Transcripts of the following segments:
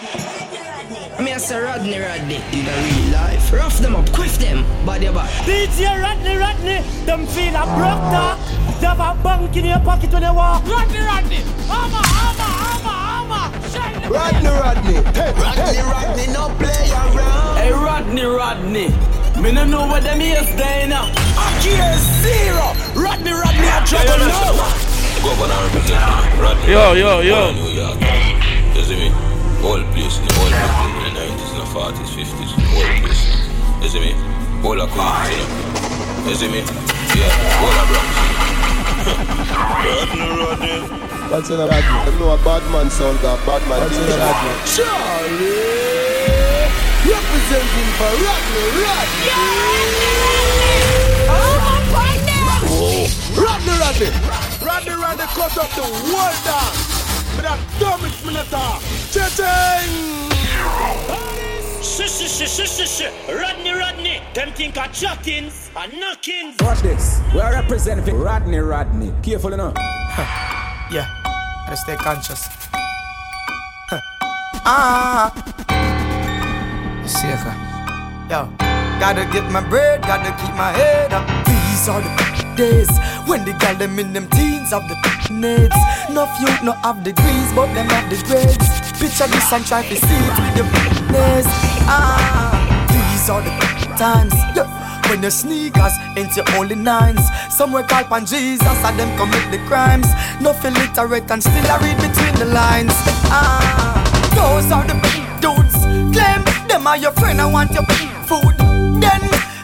Me a say Rodney Rodney in a real life. Rough them up, quiff them, body bad. DJ Rodney Rodney, them feel a broke talk. They have a bank in your pocket when they walk. Rodney Rodney, armor, armor, armor, armor. Shine the Rodney Rodney, hey, Rodney Rodney, no play around. Hey Rodney Rodney, me no know what them is there now. Aki zero. Rodney Rodney, I trouble now. Governor representing Rodney. Yo, yo, yo. New York. You see me? Whole place in the whole people in the 90s, in the 40s, 50s, whole place. You see me? Whole of Queens, you know. You see me? Yeah, whole of Bronx. Rodney, Rodney. What's in a Rodney? You know a bad man sound got bad man What's in a Rodney? Charlie Representing for Rodney Rodney oh, oh. Rodney Rodney Rodney Rodney cut up the whole dance With that dumb minotaur Cha-ching Shush, shush, shush, shush, shush. Rodney Rodney, them think are chattings and knockings. Watch this. We are representing Rodney Rodney. Careful enough. Yeah, gotta stay conscious. ah, Seeker. Yo, gotta get my bread, gotta keep my head up. These are the days when the gal them in them teens of the needs. No youth, no have degrees, but them have the grades. Picture this and try to see it with the fitness. Ah, these are the times. Yeah. When your sneakers ain't your only nines Somewhere call upon Jesus and them commit the crimes No illiterate and still I read between the lines Ah, those are the dudes Claim them are your friend and want your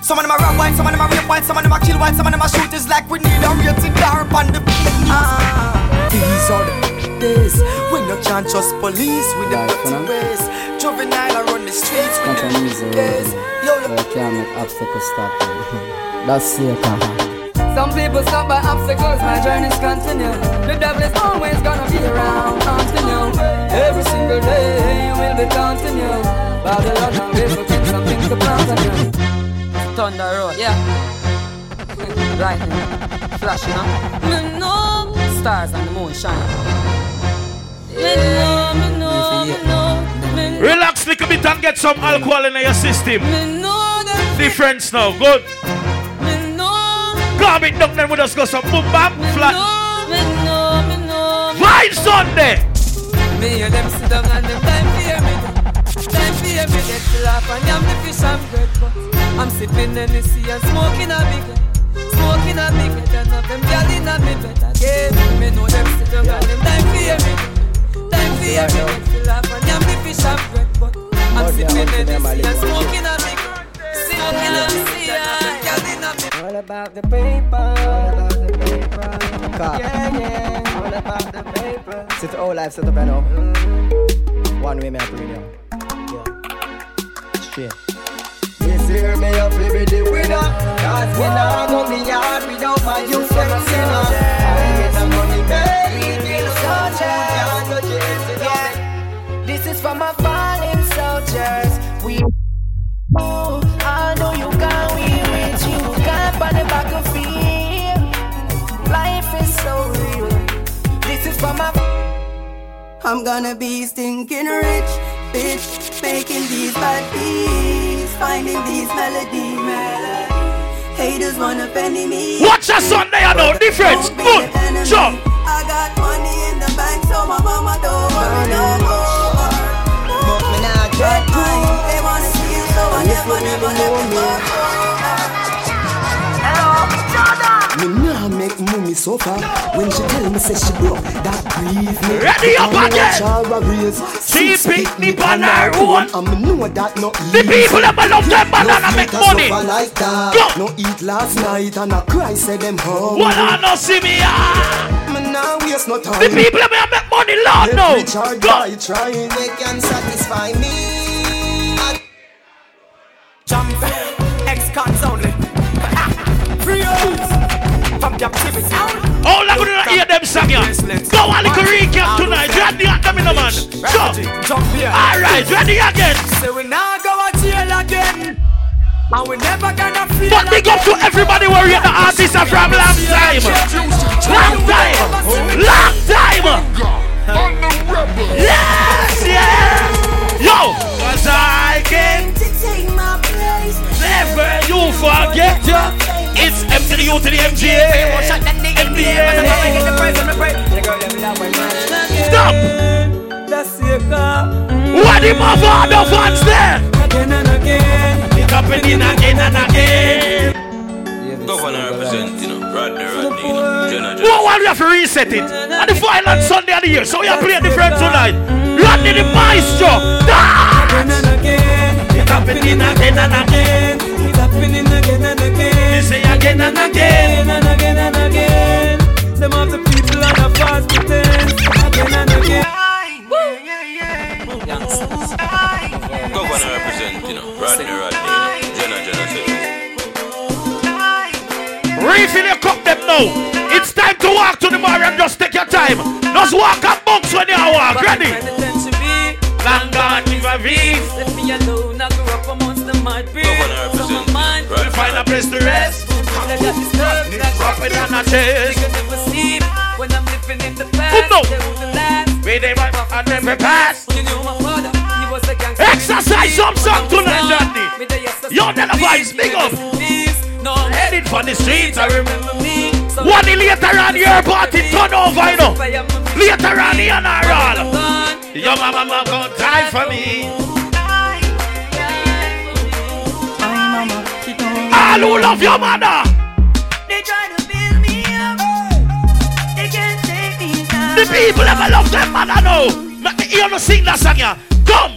some of them are rap white, some of them are rape white, some of them are kill white, some of them are shooters like we need a rated dark on the Ah, these are the days when you can't trust police with the dirty ways Juvenile are on the streets with the case Yo, yo, I can't make obstacles stop me. That's it, Some people stop by obstacles, my journey's continue. The devil is always gonna be around, haunting you. Every single day will be taunting you. Babylon and will forget something to plant on you. Thunder road, yeah. Lightning, flashing up. Me know. Stars and the moon shining. Me know, me know, me know, me know. Relax little bit and get some alcohol in your system. Me know them Difference now, good. Me know. Calm it down then we just go some boom bam flat. Me know, me know. Vine Sunday. Me hear them sit down and them time fear me. Time fear me get to laugh and yam the fish and bread. But I'm sipping Hennessy and smoking a big. Smoking a big head and have them gal in a me bed again. Me know them sit down and them time fear me. Time fear me get to laugh and yam the fish and bread. But I'm sipping Hennessy and smoking a big head. Smoking a big head and have them gal in a me All about the paper. All about the paper. Yeah, yeah. All about the paper. Sit all life set up now. One way, me a premium. Yeah. Straight. This year me up to be the winner Cause me nah go me yard without my youth them sinner I get the money made in soldiers no chasing yeah. This is for my fallen soldiers. We oh, I know you can't we with you. Camp on the back battlefield. Life is so real. This is for my. I'm gonna be stinking rich, bitch, making these bad beats, finding these melodies. Haters wanna penny me. Watch a Sunday, I know difference. Good. Sure. I got money in the bank, so my mama don't worry no more. But me not get mind, they wanna see you, so I never, never let me go. Me nah make mommy suffer When she tell me say she broke That grieve me Ready up Because me again. watch her a raise She Six pick me me on on her her own. And me know that no The people that love them banana make money. like that Go. No eat last night And I cry say them hungry What I know see me ah. Me nah waste no time The people that make money, Lord no. Every charge Go. I trying They can satisfy me jump, ex-cons only. Free from captivity. All I'm gonna hear them song ya. Go a little recap tonight. Ready again, them man. So, All right, ready again. Say we now go a jail again. And we never gonna feel But big up to everybody where you're the artist from long time. Long time. Long time. Yes, yes. Yo, cause I came. Never you forget your the prize on the. The girl them my man. Stop. That's your car. What the mother the fans there? Again and again. It happening again and again. Governor represent, you know, Rodney, Rodney, you know, Jenna, Jenna. What one we have to reset it? And the final Sunday of the year, so we are playing different tonight. Rodney the maestro. Again and again. It happening again and again. It's happening again and again. You say again and again. Again and again and again. Them of the people on the fast pretense. Again and again. Governor represent, you know, Rodney, Rodney, you know, Jenna, Jenna, say. Refill your cup them now. It's time to walk to the bar and just take your time. Just walk up bunks when you walk. Ready? Long gone with a reef. Let me alone. I grew up amongst the mud bricks. Governor So my represent, mind. We'll find a place to rest. I got this love that Drop it on a chest. Nigga never sleep when I'm living in the past. Oh, who know? They wouldn't last. We they want and then we pass. You knew my father. He was a gangster. Exercise some song tonight, Johnny. Yo, the vibes, big up. Headed for the streets, I remember. me. So One later on your party turn over, you know. Later on honor all. Your mama mama gon' die for me. All who love your mother. They try to build me up. They can't take me down. The people ever love their mother. Ma- You know sing that song, yeah. Come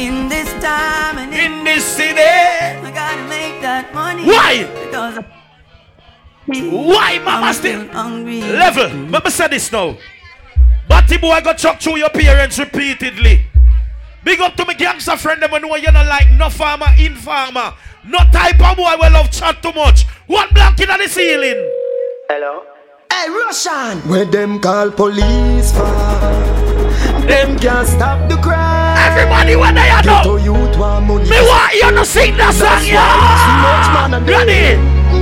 In this time and in, in this city. I gotta make that money. Why? Because I- Why mama I'm still hungry. level? Me say this now. Batty boy got chuck through your parents repeatedly. Big up to my gangster friend them when know you're not like no farmer, in farmer. No type of boy will love chat too much. One blanket on the ceiling. Hello? Hey, Russian! Where them call police for? Them can't stop the crime. Everybody when they are Get youth want money. Me want you to sing that song, That's why too much man yeah. Ready?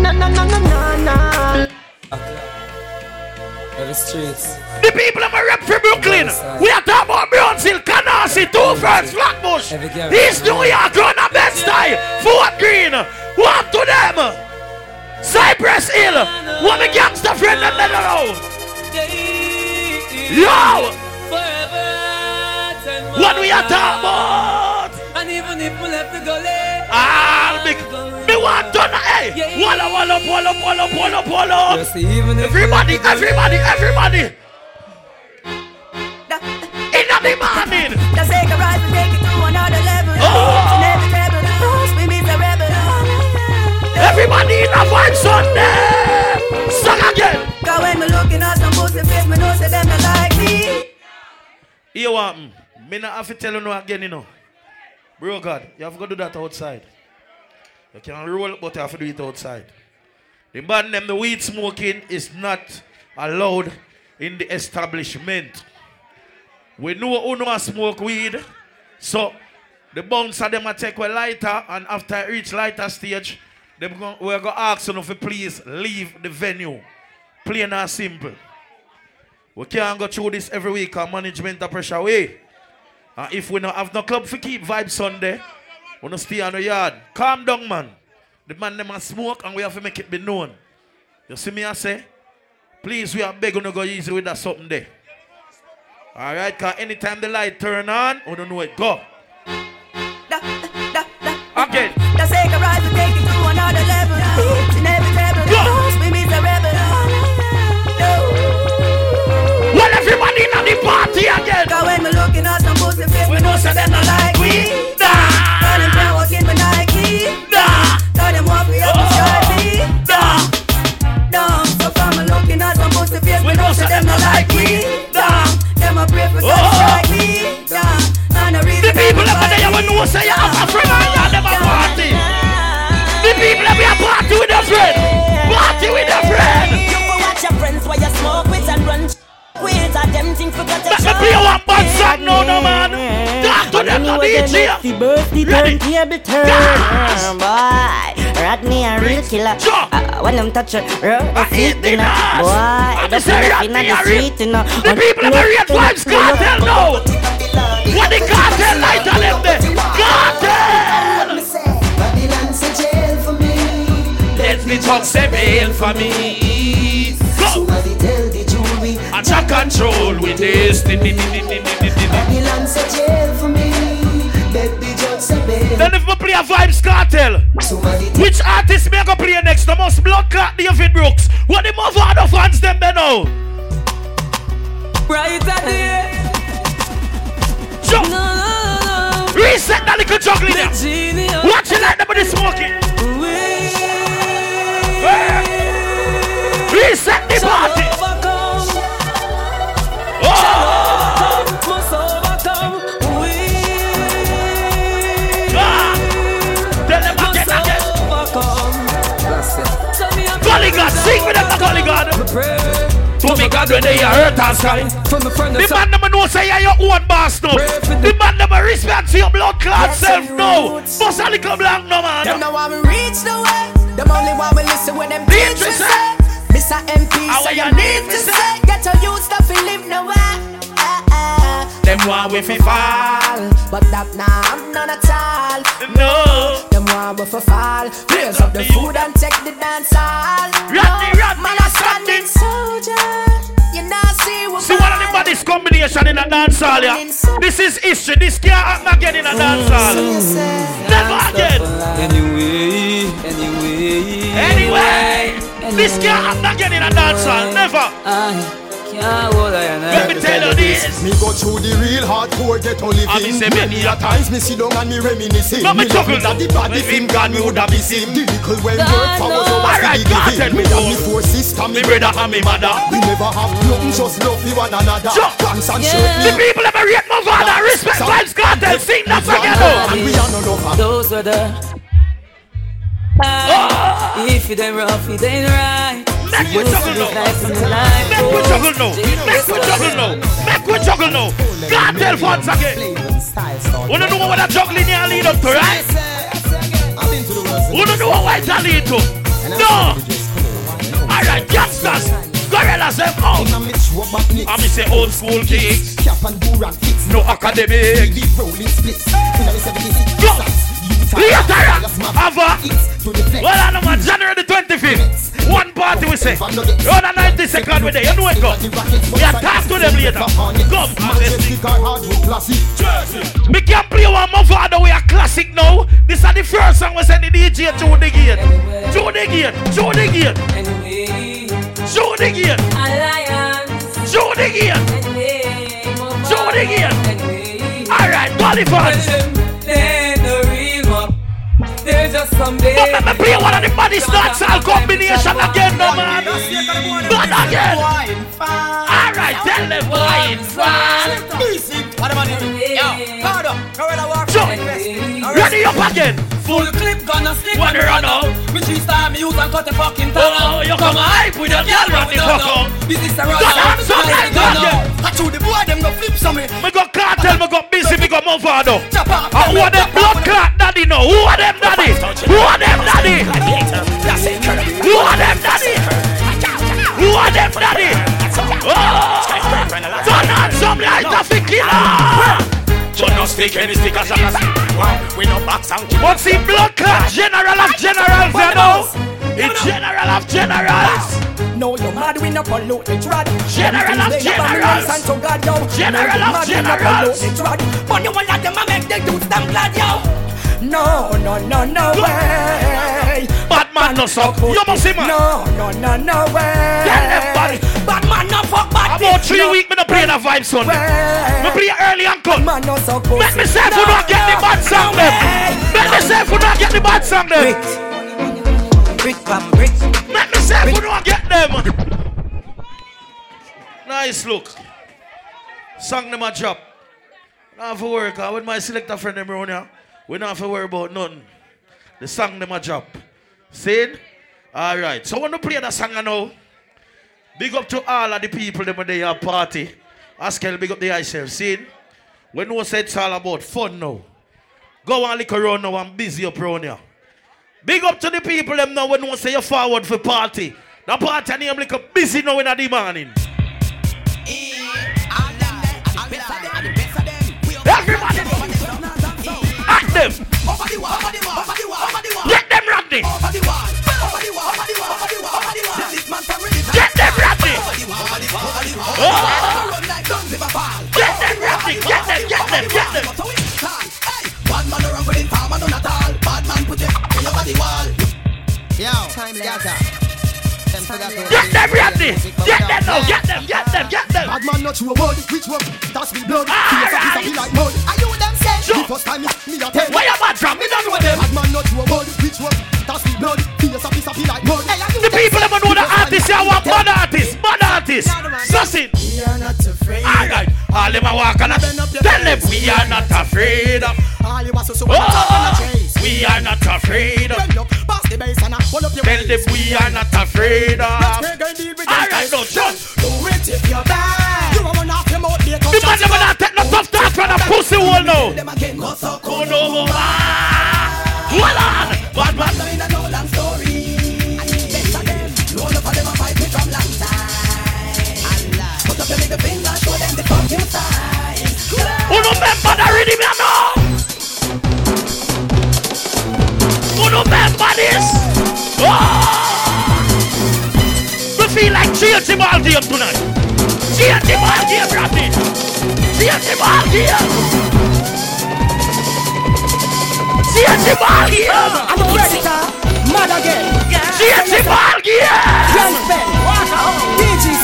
Na na na na na na. Every streets. The people of my rep for Brooklyn. We are talking about Brownsville, Canarsie, Two First, Flatbush. Every girl. East New York, run a best style. Fort Greene. Walk to them. Cypress Hill. What the gangster friend them let know. Yo. What we are talking about? And even if we left the gully. Ah, big. Me want to know. Hey. Walla, walla, walla, walla, walla, walla. You see, even if we Everybody, left the gully- everybody, everybody. In the morning. Just take a ride and take it to another level. Oh. Everybody in a vibe Sunday. Sing again. Cause when me looking at some pussy face, me know say them not like me. You um, want me? Me not have to tell you no again, you know. Bro, God, you have to do that outside. You can roll, but you have to do it outside. The man them, the weed smoking is not allowed in the establishment. We know who know smoke weed, so the bouncer them a take a lighter, and after I reach lighter stage, them go, we're gonna ask you to please leave the venue. Plain and simple. We can't go through this every week and management the pressure away. And if we don't have no club for keep vibe Sunday, we don't stay on the yard. Calm down, man. The man a smoke and we have to make it be known. You see me I say? Please, we are begging to go easy with that something there. Alright, cause anytime the light turn on, we don't know it. Go. Face, them not like we. Cause them can't walk in my Nike. Cause them want me up to oh. stripey. Dumb. So from me looking at some pussy face, we know say them not like we. Them a pray for oh. God to strike me. Dumb. And the reason The people over there will know say you have a friend and you them a party. The people that be a party with a friend. Party with a friend. You go watch your friends while you smoke with and run with and them think forgot Let me play one bad song now, no man. Talk to them, no DJ. birthday Ready? turntable turn, boy. Rodney a real killer. Uh, when them touch it, rub the feet, you know. Boy, feet Rodney in the street, you know. The people of the Red Vybz Kartel now. What the cartel light on them there? Cartel. Babylon's a jail for me. Let me come say bail for me. Somebody tell the. I take control with this. Babylon say jail for me. Beg the judge say. Then if we play a Vybz Kartel, which artist me go play next? The most blood clot David Brooks. What the mother of the fans them they know? The end. Jump. No, no, no. Reset that little juggling The. Watch it like nobody To me God when they hurt and sky. The friend the man never know say you your own boss no. The man never respect to your blood clot self no. Bust a little blank no man. Them know me reach the way. Them only want me listen when them Beat teachers me, say. Mr. MP How say you need to to eh? say. Get your youth stuff and live nowhere. Them want we fi fall. But that nah, I'm none at all. No. Them want we for fall. Raise up the food and take the dance hall. Rodney, No, Rodney, man, a a standing soldier. You not see what See one of the baddest combination in a dance hall yeah. This is history. This can't happen again in a dance mm. hall. Never again. Anyway, anyway, Anyway, this can't happen again in a dance hall. Never. Uh-huh. I can't hold I and I Let me tell you this. Me go through the real hardcore ghetto living. I me say Many a times me sit down and me reminiscing. No, me love chuckle that the film feel gone, me woulda miss him. The little when God work for was Alright, the God, giving. me and me four sister, me brother and me mother. We never have nothing, just love for one another. Pants and Yeah. The people ever rate my father. Respect Vybz Kartel. Sing that though. And we are no lover. Those were the Ah. If it ain't rough, it ain't right. Make we juggle now. life in the life. Make we juggle now. Make we juggle now. Make we juggle now. Cartel funds again. Wanna know what that juggling here lead up to, right? Wanna know what that lead to? No. Alright, gangsters. Gorillas them out. I me say old school kicks. No academic. Go. Later, Ava. Well, I know man, January the 25th. One party we say. Run a 90 second with it. You know it go. Yeah, talk to them later. Come, honestly. Me can play one more father we are classic now. This is the first song we send in the DJ to the gate. To the gate. To the gate. Anyway, To the gate. alliance. To the gate. Anyway, To the gate. Anyway, Alright, qualifiers. Let me baby. play one of the body starts all combination again, no man. But again. Alright, tell them why it's Ready up again. Full clip gonna stick Wanna run out? Me three star me use and cut the fucking Oh, oh you come hype with your girl run the fuck out. This is a run Go down, so like that, I told the boy them go flip some Me go Kartel, me go busy, me go Mavado. Chop off And who are them blood clot daddy now? Who are them daddy? Who are them daddy? Who are them daddy? Who are them daddy? Oh! Turn on some light of the killer! Turn no stick, any stick as a We no box and keep What's the blood clot? General of generals, you know? The general of generals! No, you're mad, we not pollute the trad. General of Everything they have generals. and to God, yo. General of mad, we not generals. pollute the trad. But you want let them a make the dudes them glad, yo. No, no, no, no way. Man no suck. You must see man. No, no, no, no way. Tell buddy. Bad man no fuck bad About three no weeks, me no play the vibe son. Me play early and cut. Man no so. Make me say if you don't get the bad song them. Make me say if don't get the bad song them. Brick from brick. Make me say if don't get them. Nice look. Song them a drop. Not have to worry, cause uh, when my selector friend them around here, we don't have to worry about nothing. The song them a drop. See? Alright. So when we play that song now, big up to all of the people them when they have party. Askel, big up the yourself. See? When no say it's all about fun now. Go on lick around now and busy up around here. Big up to the people them now when no say you're forward for party. The party name like a busy now in the morning. Everybody at them them ready. Get them ready. Get them ready. Get them, get them, get them. Bad man around with him, farmer none at all. Bad man put it in your body wall. Yo, time scatter. Get them ready! Get them now! Get them! Get them! Get them! Bad man not true a word, which word? That's me blood. Ah, right. like mud. Are you there? Say? The first time me, me a tell. Why you mad from? Me don't know them. Bad man not true word, which word? That's me blood. Feel sappy sappy like mud. The people never know the artist. You want mad artist, mad artist. Sussing. We are not afraid. All right, all them a walk and a tell them we are not afraid of. All you was so so Oh, we are not afraid of. Bend up, pass the bass and hold up your Tell them we are not afraid of. Let's make a deal with All them right, guys. no, just. Do it if you're bad. Tell them again, go so cold. Hold oh, on, hold on. Bad man. So in a old land story. Best of them. Roll up for them a fight me from long time. Put up your middle finger, show them the fucking sign. Who no member the rhythm you know? Who no member this? Oh! We feel like changing all game tonight. Changing all game, Rapid. Changing all game. Siete balgi! I'm a predator, mad again. Siete balgi!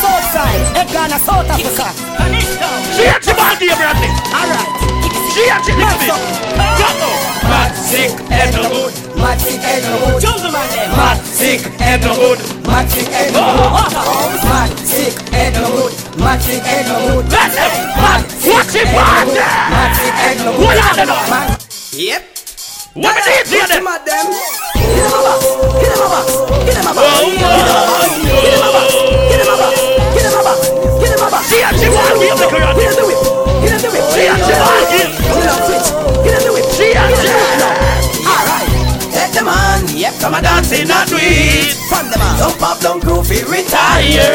Southside, Egana South Africa. Siete balgi, Bradley. All right. Siete balgi. Gato. Mad sick and no good. Mad sick and no good. Gentleman, mad sick and no good. Mad sick and no good. Mad sick and. Mad sick and it. Mad. What's it, man? Mad sick and. Yep. What is it? Kill them, them. Kill them, Abbas. Kill them, Abbas. Kill them, Abbas. Kill them, Abbas. Kill them, Abbas. Kill them, Abbas. Kill them, Abbas. See, I'm the one. We have the career. Kill the whip. Kill the whip. See, I'm the one. Kill the whip. See, I'm the one. All right. Let them on. Yep, come a dancing, not do it. From them on. Don't pop, don't groove, retire.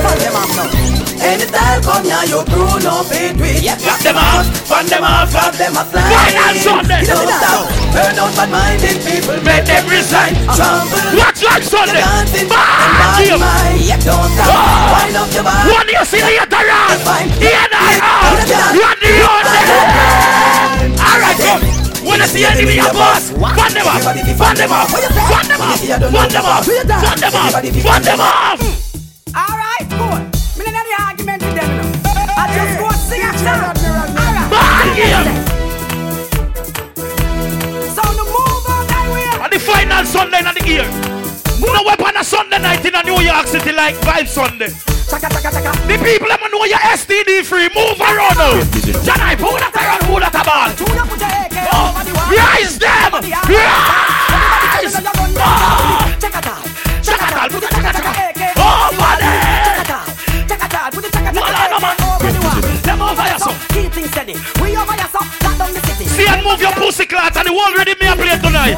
From them on now. Any style come now, your crew no fit with. Yep. Fuck them off, fuck them off, From them a. Final Sunday. Get them down. Burn out bad minded people. Make them resign. Trouble. Watch like Sunday. Dancing. Bad. Yep. Don't stop. Oh. Wind up your body. One you see later on. Fine. Here and I out. Run the only. All right, come. When I see enemy, a boss. Fund them off. Fund them off. Fund them off. Fund them off. Fund them off. Fund them off. Sunday in the ear. No weapon a Sunday night in a New York City like Vibe Sunday. Taka, taka, taka. The people them know you're STD free. Move around now. I pull that around, pull that ball. Oh, rise them. Rise. Ah. Oh. Over there. Them over here, so keep things steady. We over here so. Lock down the city. See and move your pussy clot and the world ready me a play tonight.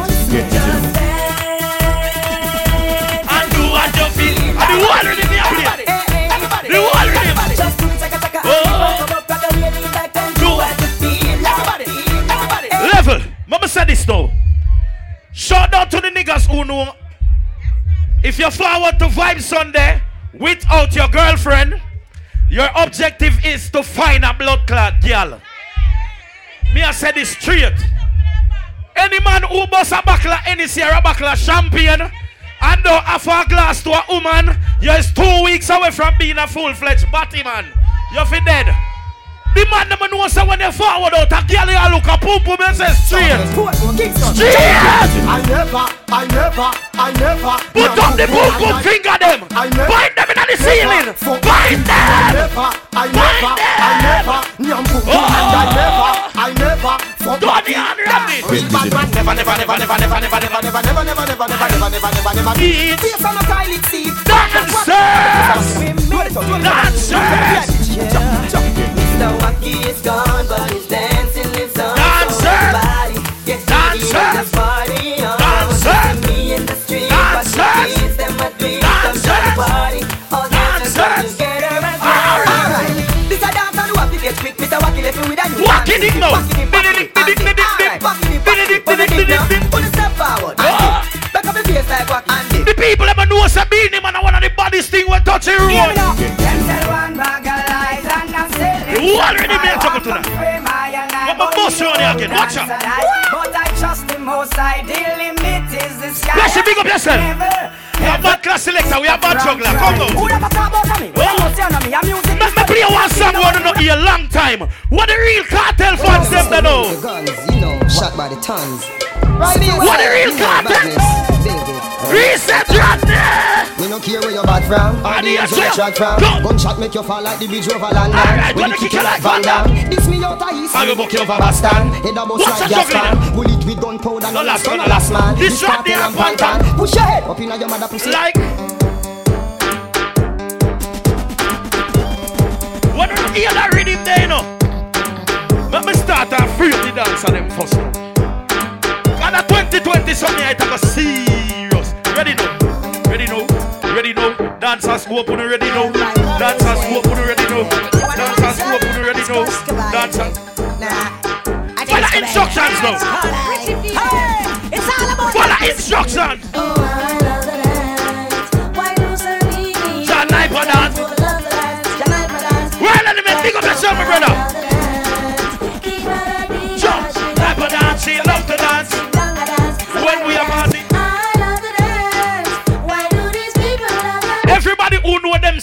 And do what you feel. And the world ready me a play. The world ready. Just do chaka chaka. Oh. Come up, got a lady that can Do do what you feel. Everybody, everybody. Level. Mama say this now. Shout out to the niggas who know. If you forward to Vibe Sunday without your girlfriend, your objective is to find a blood clot girl. Me I said this straight. Any man who bust a buckler any Sierra buckler champion, and don't offer a glass to a woman, you're two weeks away from being a full-fledged batty man. You're fi dead. The man never know say when they forward out a girl you look a pum pum and say straight. Straight. I never, I never, I never. Put up the boom boom finger them. Bind them in the ceiling. Bind them. I never, I never. Oh. I never, I never. Real bad man never, never, never, never, never, never, never, never, never, never, never, never, never, never, never, never. Eat. Face on a toilet seat. Dancers. Dancers. Mr. Wacky is gone, but his dancing lives on. Dancer. Everybody get Dancer. ready, let's party on. Dancer. Me in the street, but the kids, them a dream. The Dancer. party, all dancers come together and. Alright, this a dance and wacky get quick. Mr. Wacky left me with a new Walk it in now. People ever know say Beenie Man are one of the baddest thing we touch the Hear me road. now. Them tell one bag of What ready me a juggle tonight? What my boss on here again? Watch out. But I trust the most the limit is the sky. Bless you, big up yourself. We have bad class selector, we have bad juggler. Come on. Who never talk about me? When you say on me, I'm music. Let me play one song we to know here a long time. What the real Kartel fans them they know? Guns, you know, shot by the tons. What the real Kartel? Reset Rodney! Me no care where you bad from. Or the ends where you track from. Gunshot make you fall like the bridge over London When you kick you like Van Damme. This me out of East. I go book you over Boston. Head a bus like a gas can Bullet with gunpowder No last, no last man. This cartel and. Phantom. Push your head up inna your mother pussy. Like. When you hear that rhythm there, you know? Let me start and free the dance on them first. And a 2020 something I take a serious go up on the ready now. Dancers go up on the ready now. Dancers go up on the ready now. Dancers Follow instructions now. It's all about Follow instructions. John Knife for dance? Well, let me pick up yourself, my brother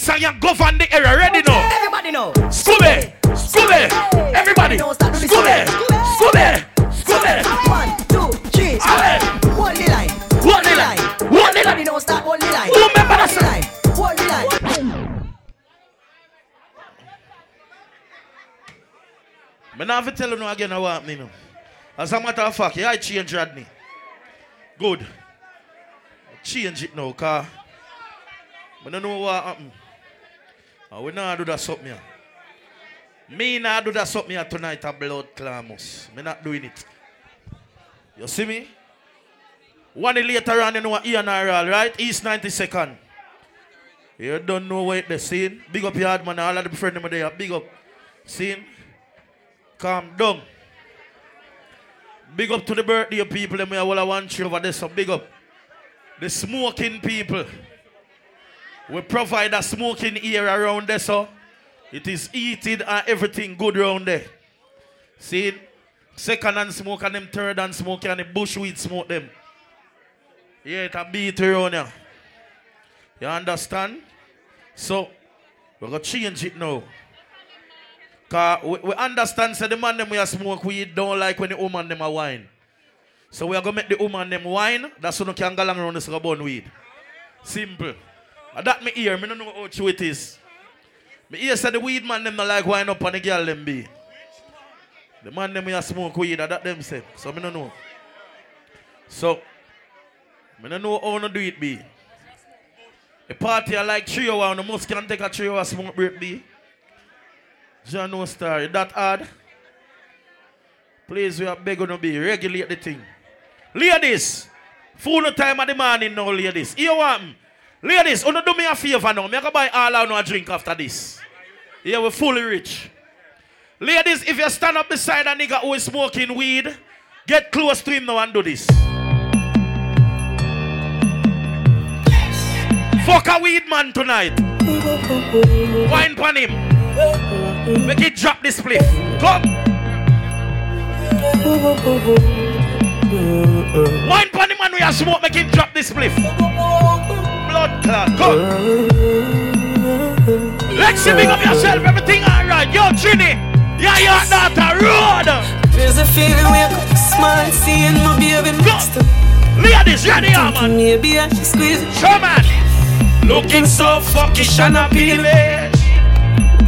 who know them song govern the area ready now. Everybody know. Scooby, Scooby, everybody, Scooby, Scooby, Scooby. One, two, three. Alright. Hold the line. Hold the line. Hold the Everybody line. know start hold the line. Who remember that the line. Hold the line. Me not have to tell you no again what me know. As a matter of fact, yeah, I change Rodney. Good. Change it now, car. I don't know what happened. And we not do that something. Me not do that something tonight a blood clamus. Me not doing it. You see me? One day later on, you know Ian all right? East 92nd. You don't know what they're saying. Big up your man, all of the friends them there. Big up. See? Calm down. Big up to the birthday people. Them I want you over there. So big up. The smoking people. We provide a smoking area around there, so it is heated and everything good around there. See? Second and smoke and them third and smoke and the bushweed smoke them. Yeah, it a beat around here. You understand? So, we're going to change it now. Cause we, we understand so the man them we a smoke weed don't like when the woman them a wine. So we are gonna make the woman them wine. That's when you can go along around this bun weed. Simple. That me hear, me don't know how true it is. Me hear say the weed man them not like wine up on the girl them be. The man them a smoke weed, that them say. So me don't know. So, me don't know how to do it be. A party I like three hour, and the most can take a three hour smoke break be. John no star, that hard. Please, we are begging to be regulate the thing. Ladies, full time of the morning now, ladies. You want me? Ladies, wanna do me a favor now. Me I go buy all out a drink after this. Yeah, we're fully rich. Ladies, if you stand up beside a nigga who is smoking weed, get close to him now and do this. Fuck a weed man tonight. Wine pon him. Make it drop this split. Come. Wine pon him man we are smoke. Make him drop this spliff. Blood clot. Come. Let's see, big up yourself. Everything alright. Yo, Trini. Yeah, your daughter. Road. There's a feeling I could smile, seeing my baby next to Ladies, ready, yeah, man. Maybe I should squeeze it. Show man. Looking so fuckish and appealing.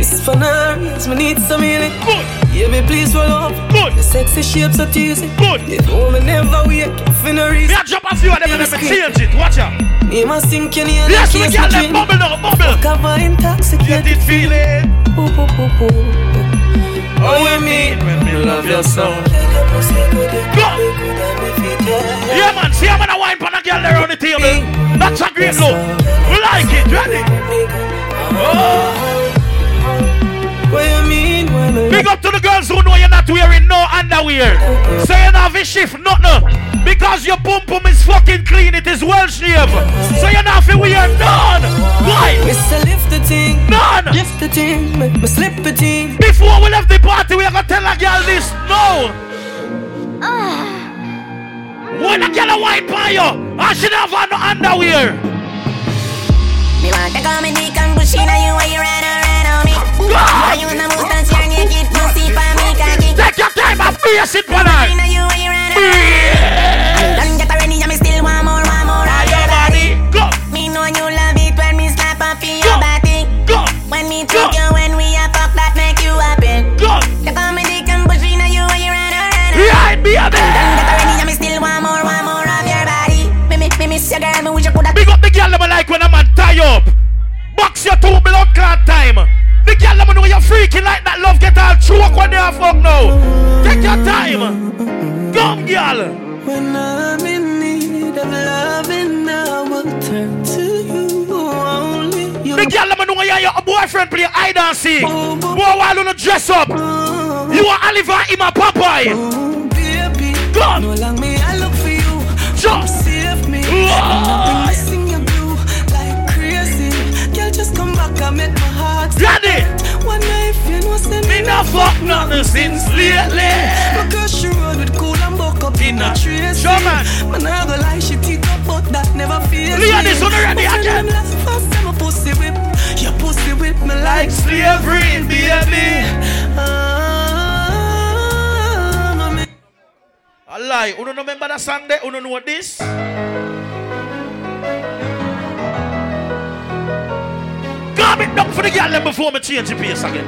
This is for now, yes, me need some healing. Good. Yeah, me please roll up. Good. The sexy shape so teasy. Good. You know me never wake up for no reason. Me a drop a few of them and me change it. Watch out. Me must sink in here. Yes, we can let bubble now, bubble. Cover intoxicated Get it feeling. Ooh, ooh, ooh, ooh. Oh, oh, you mean when me love your soul. Go. Yeah, man. See, I'm gonna wine pan a girl there on the table. That's a great look. We like it. Ready? Oh. Big up to the girls who know you're not wearing no underwear. Say you not have a shift, not no. Because your pum pum is fucking clean, it is well shaved. So you're not feel we are none. Why? Mr. Lift the thing. None. Lift the thing. Make me slip the thing. Before we left the party, we are gonna tell a girl this. No. Ah. When a girl a wipe on you, I should have on no underwear. Me want to come in the Bushina, you where you ran around on me. Why you in the mood dance, your pussy for me, cocky. Take your time, I face it, brother. Bushina, you you around on me. Don't get already, and me still want more, want more your body. Go. Me know you love it when me slap up in your body. Go. When me take you, when we a fuck, that make you happy. Go. You come in the Bushina, you where you ran around on me. Right, be a Don't get already, and me still want more, want more of your body. Me, me, me miss your girl, me wish you coulda. Big up the girl them like when a man tie up. Box your two blood clot time. The girl them know you're freaking like that love get all choke when they are fuck now. Take your time. Come girl. When I'm in need of loving, I will turn to you. Only you. The girl them know you're your boyfriend play hide and seek. Boy, while you dress up. You are Oliver in my Popeye. Baby, Come. no long me, I look for you. Jump. Save me. Whoa. Ready? One night, you know, send Me not fuck nothing since lately. Because she rode with cool and buck up in a trace. Sure, man. Man, I go lie, she tick up, but that never feels Leah, this one already again. First time I pussy whip, your pussy whip me like slavery, baby. Ah. I lie. You don't remember that song there? You don't know what this? It down for the girl them before me change the pace again.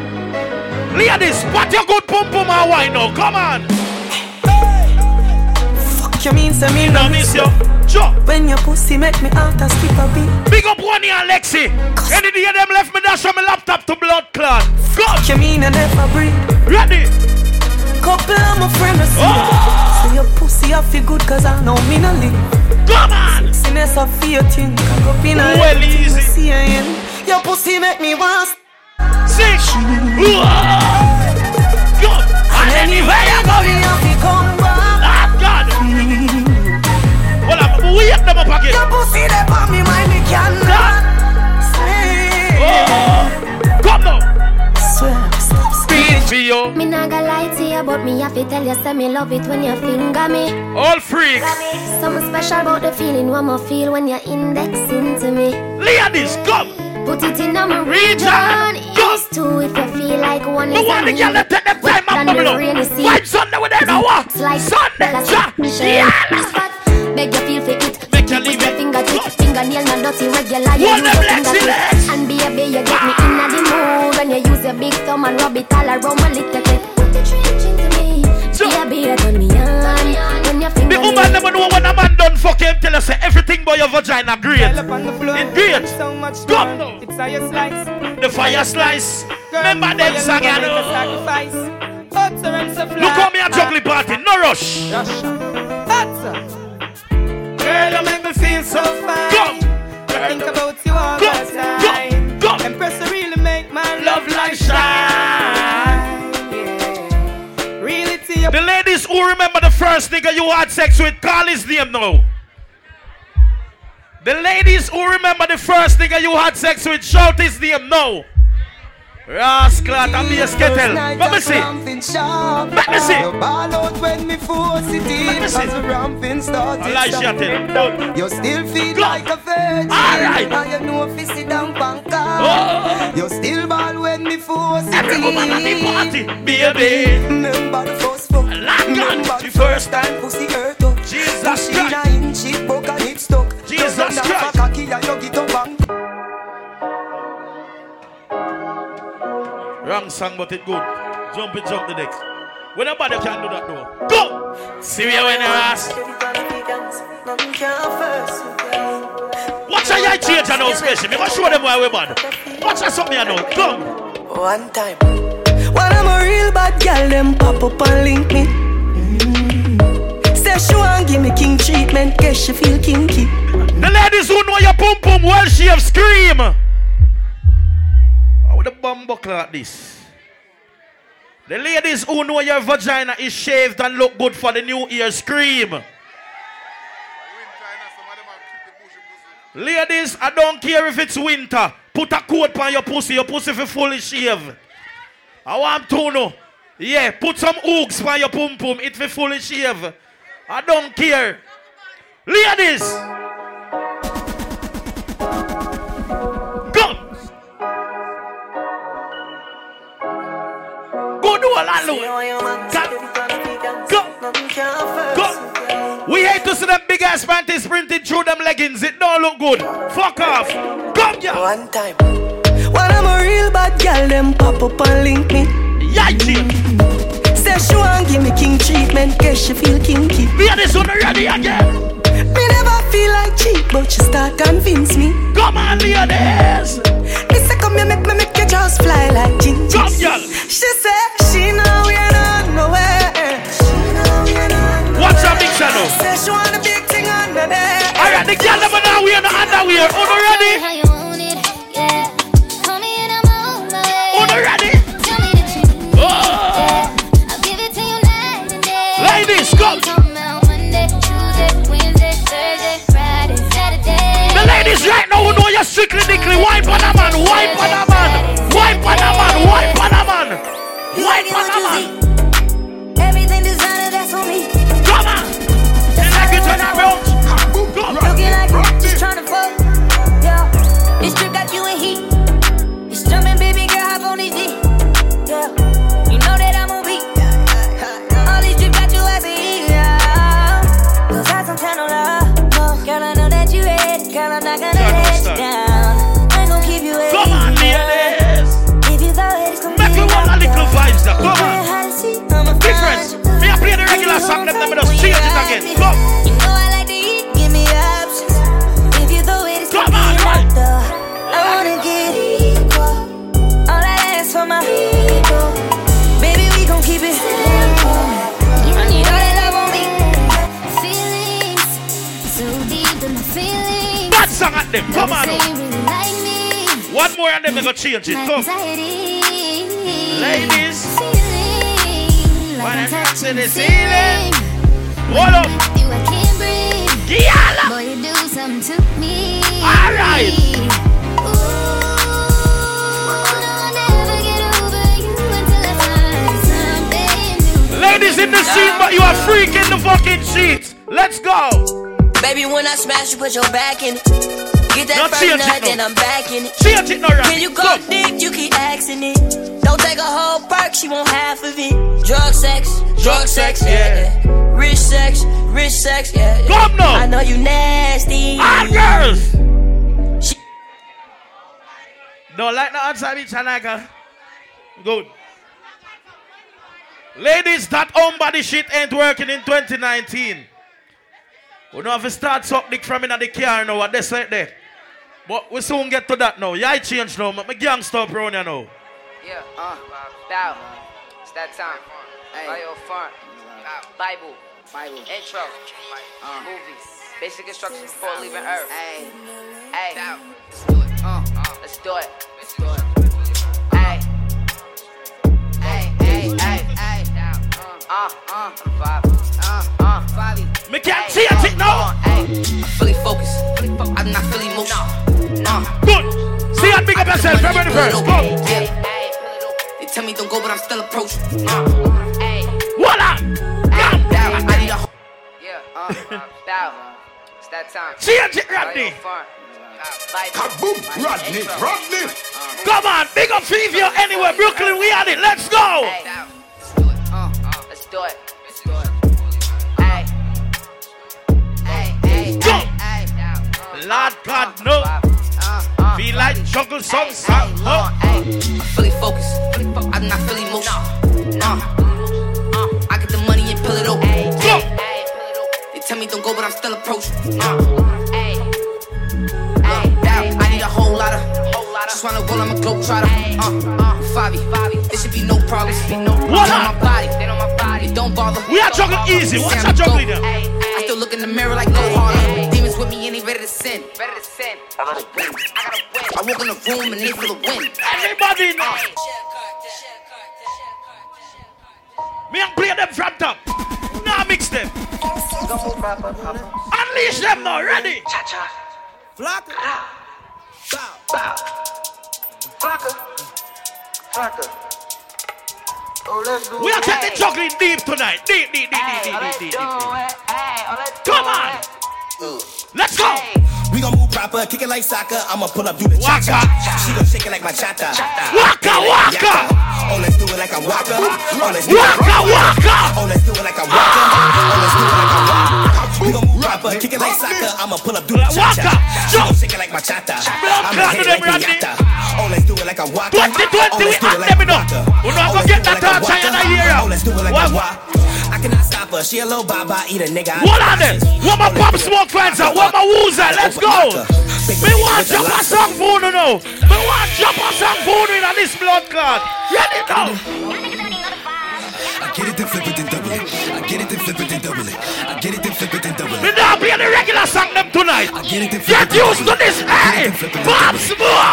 Ladies, what your good pum pum and wine now? Come on. Fuck you mean, say me Now miss you. Jump. When your pussy make me out a skip a beat. Big up one here, Alexi. Any day them left me dash on my laptop to blood clot. Go. Fuck you mean I never breathe. Ready? Couple of my friends see Oh. So your pussy I feel good cause I know me no live. Come on. Since I feel thing, cock up in a Well, easy. see am. Your pussy make me want Six. Go. And anywhere you go, me have to come back. Ah, God. Well, I'm wait them up again. Your pussy they on me mind me cannot sleep. Oh. Come now. Swear, stop Speed for. Me not gonna lie to you, but me have to tell you, say me love it when you finger me. All freaks. Something special about the feeling one more feel when you're indexing to me. Ladies, come. Put it in my Region. Used to if you feel like one Me is an girl to take them time up. sea. Vibe Sunday with them? It's oh, like Sunday, a Yeah. Beg you feel for it. Make you leave it. finger tip, fingernail not dirty, regular. You use your finger. And baby, you get me in the mood when you use your big thumb and rub it all around my little your vagina great. It great. So much now. It's how you slice. The fire slice. Remember them song, you know. sacrifice. Utterance of Look how me a juggling party. No rush. Girl, you make me feel so fine. Come. I think about you all Go. the time. Go. Go. Empress you really make my love light shine. Yeah. Really The ladies who remember the first nigga you had sex with, call his name now. The ladies who remember the first nigga you had sex with, shout his name now. Rascal, and be a skittle. Let me see. Let me see. When me force it in Let me see. As the ramping started Elisha tell. You still feel like a virgin Alright. Now you know if you sit down panka Oh. You still ball when me force it Every woman at the party, baby. Remember the first fuck on. Remember The first time pussy hurt up Jesus Christ. a inch it broke and it stuck Jesus Christ. for cocky and you get up and Wrong song, but it good. Jump it, jump the next. When nobody can do that though. Go! See me when you ask. Watch a yai change and now special. Me gonna show them why we bad. Watch a something I know. Come. One time. When I'm a real bad girl, them pop up and link me say she want give me king treatment. Guess she feel kinky. The ladies who know your pum pum well she have scream. How oh, a bum buckle like this? The ladies who know your vagina is shaved and look good for the new year scream. Ladies, I don't care if it's winter. Put a coat on your pussy. Your pussy for fully shaved. I want to know. Yeah, put some oaks on your pum pum. It for fully shaved. I don't care. Ladies. Go. Go do a lot Go. Go. We hate to see them big ass panties printed through them leggings. It don't look good. Fuck off. Come here. One time. When I'm a real bad girl, them pop up and link me. Yeah, Say she want give me king treatment, guess she feel kinky. Me and this one ready again. Me never feel like cheap, but she start convince me. Come on, ladies. Me say come here, make me make you just fly like ginger. Come, girl. She say she know we are not nowhere. What's up, big channel? Say she want a big thing under there. Alright, the girl never know we are not underwear. Uno ready? Strictly dickly. Wipe on a man, wipe on a man. Wipe on a man, wipe on a man. Wipe on a man. Again. Come. You know I like to eat, give me options. If you throw it, it's Come gonna on, right. hot. I wanna get equal. All I ask for my people. Baby, we gon' keep it simple. I need all that love on me. Feelings so deep in my feelings. Bad song at them. Come on. Oh. Say really like me. One more and then we go change it. Come. anxiety. Ladies. Feeling like When I'm I'm touching touching the the ceiling. Ceiling. Hold up. You, I can't breathe. Giala. Boy, you do something to me. All right. Ladies in the scene, but you are freak in the fucking seats. Let's go. Baby, when I smash, you put your back in it. Get that Now first nut, now. then I'm back in it. Change it now, right? When you go dick, you keep asking it. Don't take a whole perk, she want half of it. Drug sex, drug sex, yeah. yeah. Rich sex, rich sex, yeah. yeah. Come now. I know you nasty. Hot girls. Don't like the outside bitch, Anaka. Good. Ladies, that home body shit ain't working in 2019. We don't have to start suck dick from in the car now, what they say there. But we soon get to that now. Yeah, I change now. My gang stop around here now. Yeah, uh, bow. It's that time. Bio font. Bible. Bible. Intro. Uh, movies. Basic instructions before leaving Earth. Hey. Hey. Let's do it. Uh, let's do it. Let's do it. Hey. Hey, hey, hey, hey. Uh, uh, vibe. Uh, uh, vibe. Me can't see. Fully focused. I'm not fully emotional. Uh, Good. See and big up yourself. Remember the first. Go. They tell me don't go, but I'm still approaching. Uh, down. It's that time. Change it, Rodney. Kaboom, Rodney, Rodney. Come on, big up Fever anywhere. Brooklyn, we on it. Let's go. Uh, let's do it. Let's do it. Hey. Hey, hey, Go. hey, hey. Lord God, no. Feel like jungle some sound. No. Fully focused. I'm not fully emotional. Uh, uh, don't go, but I'm still approaching. Uh, look, down. I need a whole lot of. Just wanna roll, I'm a globe trotter. Uh, uh, Fabi, there should be no problems. What on up? my body, they on my body. It don't bother. We are juggling easy. What's Say our juggling goat. there? I still look in the mirror like go harder. Demons with me and they ready to sin. Ready to sin. I gotta win. I gotta win. I walk in the room and they feel a win. Everybody know. Me and play them from top. Now mix them. Unleash them now, ready? Cha cha. Flocka. Bow. Bow. Flocka. Flocka. We are taking juggling deep tonight. Deep, deep, deep, deep, deep, deep, deep. Come on. Ooh. We gon' move proper, kick it like soccer. I'ma pull up, do the cha cha. She gon' shake it like my chata. Oh, oh, waka, waka. Oh, let's do it like I'm Waka. Oh, let's do it Waka, like I'm waka. Oh, let's do it like I'm Waka. Oh, let's do it like I'm Waka. We gon' move proper, kick it like soccer. I'ma pull up, do the cha cha. She gon' shake it like my chata. I'ma hit it like Pinata. Oh, let's do it like I'm Waka. 2020, Oh, we let's do it at like them enough. We not Oh, gonna get that it like touch in the year. Oh, let's do it like I'm Waka. I cannot stop her. She a little baba, eat a nigga. What on them? What my pop smoke fans are? What my woos are? Let's go. Me want jump a song for you now. Me want jump a song for you in this blood clot. Ready now. I get it, then flip it, then double it. I get it, then flip it, then double it. I get it, then flip it, we now play the regular song them tonight. Get used to this, hey! Eh? Bob's more!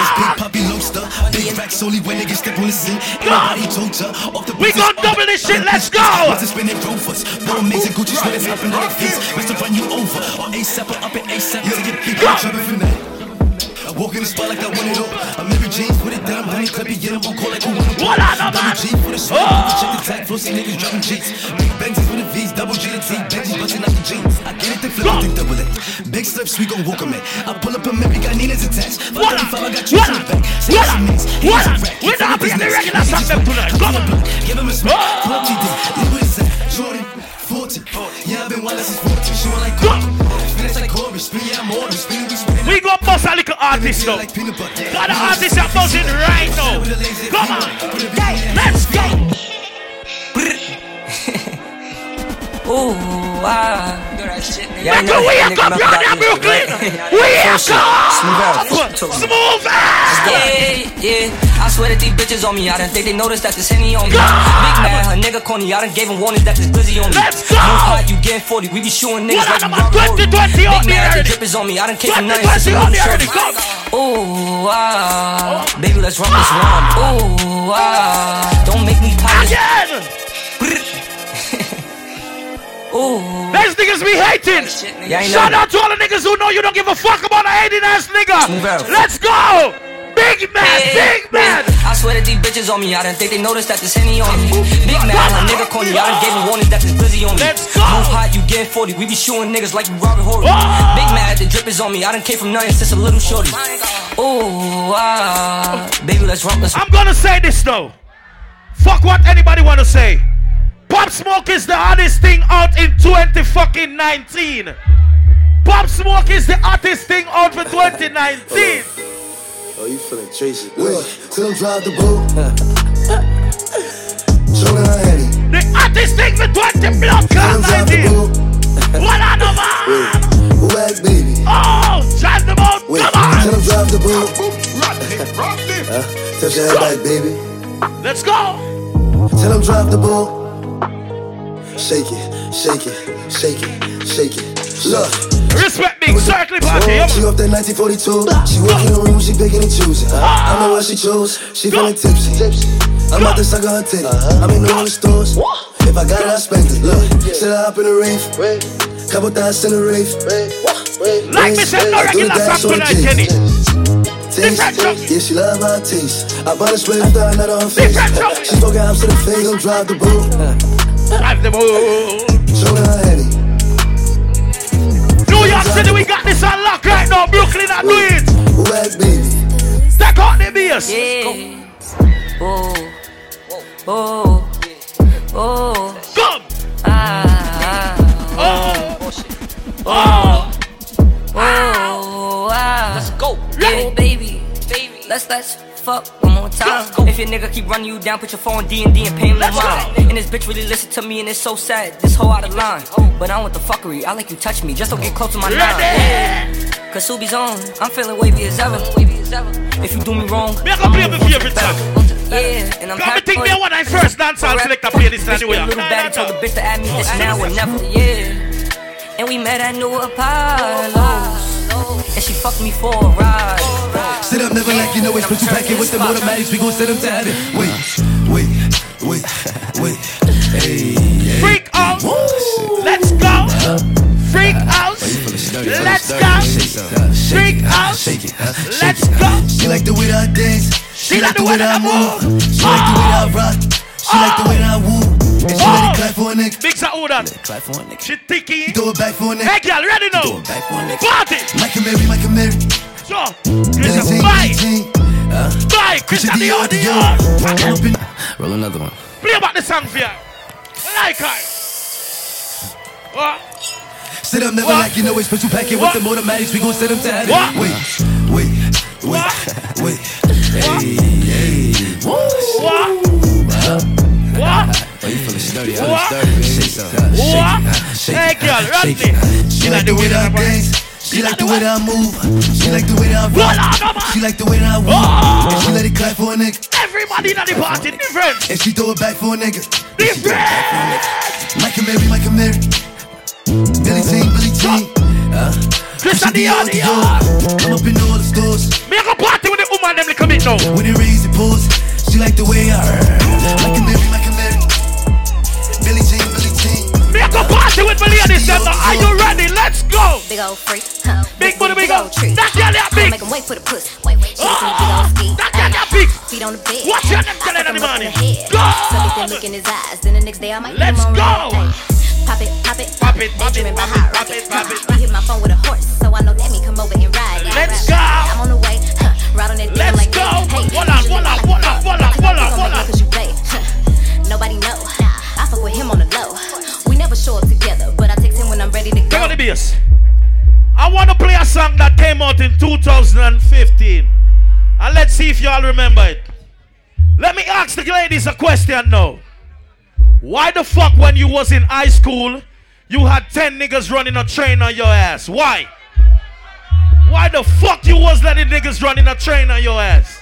It's big puppy lobster, big racks only when they get stepped on the scene. Nobody told her We gon' double this shit, let's go! What's it spinning rovers? No amazing Gucci sweaters up in like this. Best to run you over, or ASAP or up at ASAP to get big. I walk in the spot like I want it all. I'm every jeans put it down, honey, clippy, get him on call like what you want to. What for the man! Oh. Check the tag, flossy niggas driving cheats. Big Benzes with the V's, double G to T, Benji's busting like jeans. I get it, then flip it, then double it. Big slips, we gon' walk 'em in. I pull up a we got Nina's attached. For What 35, I got What in the back. Say What some What here's a up? rack. We not play the regular song tonight. Come on. Give him a smack, pull up TD, leave with his at. Jordan, 40. Yeah, I've been wild since 14. She want like Kobe. Finish like Corey, spin, yeah, I'm on. Spin, we spin. We gon' bust a little artist now. Got the artist that buzzing right now. Come on. Let's go. Ooh, ah. A wake up, you're in Brooklyn. Wake up. Smooth out. Yeah, yeah. I swear that these bitches on me. I done think they noticed that this henny on me. Big man, her nigga corny. I done gave him warnings that this glizzy on me. Let's go. Move high, you getting 40. We be shooting niggas What like we rock 2020 on Big man, the drip is on me. I done came from nothing 2020 since a on me already. shorty. Ooh, ah. Baby, let's run this one. Ooh, ah. Don't make me pop Again. Ooh. There's niggas we hating. Yeah, I know. Shout out to all the niggas who know you don't give a fuck about a hating ass nigga. Let's go. Big man, big man. I swear that these bitches on me. I done think they noticed that this henny on me. Big man, her nigga corny. I done gave him warnings that this glizzy on me. Let's go. Move hot, you getting 40. We be shooting niggas like we Robert Horry. Oh. Big man, the drip is on me. I done came from nothing since a little shorty. Ooh, ah. Baby, let's run this. I'm gonna say this though. Fuck what anybody wanna say. Pop Smoke is the hottest thing out in 20 fucking 19. Pop Smoke is the hottest thing out for 2019. Oh, you feeling Tracy? Wait, till them drive the boat. Show them how heavy. The hottest thing for 20 block Till the 19. What on the man? Wag baby. Oh, drive them out. Wait, Come on. tell them drive the boat. Huh? Touch your head back, baby. Let's go. Tell them drive the boat. Shake it, shake it, shake it, shake it. Look. Respect big circle party. She off that 1942. She walk in the room, she picking and choosing. I know what she chose. She feeling tipsy. I'm about to suck on her titty. I'm in all the stores. If I got it, I spend it. Look, sit her up in the rave. Couple thousand in the rave. Like me said, no I do the regular dash song tonight, G. Taste. Yeah, she love how it tastes. I bought a spray with her nut on her face. She spoke out to the face, don't drive the boat. Drive the boat. Show her how heavy. New York City, we got this on lock right now. Brooklyn, I do it. Wag baby. Take out the bass. Yeah. Oh. Oh. Oh. Come. Ah. Oh. Oh. Oh. Ah. Let's go. Yeah, baby. Baby. Let's let's fuck one more time. If your nigga keep running you down, put your phone D and D and pay him no mind. And this bitch really listen to me and it's so sad. This hoe out of line. But I want the fuckery. I like you touch me. Just don't get close to my nine. Yeah. Cause Subi's on. I'm feeling wavy as ever. If you do me wrong, I gonna play my favorite song. yeah, and I'm happy and think me when I first dance I'll select a playlist anyway. a little baddie told the bitch to add me this now or never. Yeah, and we met at New Apollo's, and she fucked me for a ride. Sit up, never like you know it's put you back in with the automatics. We gon' set them to heaven. Wait, wait, wait, wait. Hey, hey. Freak out. Let's go. Freak out. Let's go. Freak out. Let's go. She like the way that I dance. She like the way that I move. She like the way that I rock. She like the way that I woo. She let it clap for a nigga. Big sa udan. Clap for a nigga. She thicky. Throw it back for a nigga. Hey, girl, ready now? Throw it back for a nigga. Party. Michael Mary, Michael Mary. So, Christian, bye. Bye, Christian Dior, Dior. Roll another one. Play about the song for you. Like her. What? Sit up, never like you know it's special packet with the automatics. We gon' set them to What? Wait, wait, wait, wait. Hey. You feeling sturdy? I'm What? sturdy, baby. Shake some. What? Hey, girl, Shake Rodney. She like the way that I dance. She like the way that I move. She like the way that I rock. She like the way that I walk. Oh. And she let it clap for a nigga. Everybody in the party different. And she throw it back for a nigga. Different. Michael Mary, Michael Mary. Billie Jean, Billie Jean. Christian Dior, Dior. I'm up in all the stores. Me a party with the woman them little bit now. When it rains, it pours. She like the way I Mary, Michael Mary. Billy go party with my ladies them. Are you ready? Let's go. Big old freak. Huh. Big booty, big old tree. That girl that big. Make him wait for the puss. Wait, wait. She oh, big old ski. That girl that big. Feet on the bed. Watch your them I girl in the him up morning. in the head. Go. Get that look in his eyes. Then the next day I might Let's hit him on go. Pop it, pop it, Pop it, pop it, pop it, pop it, pop it. He hit my phone with a horse, so I know that me come over and ride. Let's go. I'm on the way. Huh. Ride on that thing Let's like go. Hey, hold on. Cause you play. Huh. Nobody know. I fuck with him on the low. Show up together, but I text him when I'm ready to go. on the. I want to play a song that came out in 2015. And let's see if y'all remember it. Let me ask the ladies a question now. Why the fuck when you was in high school, you had 10 niggas running a train on your ass? Why? Why the fuck you was letting niggas running a train on your ass?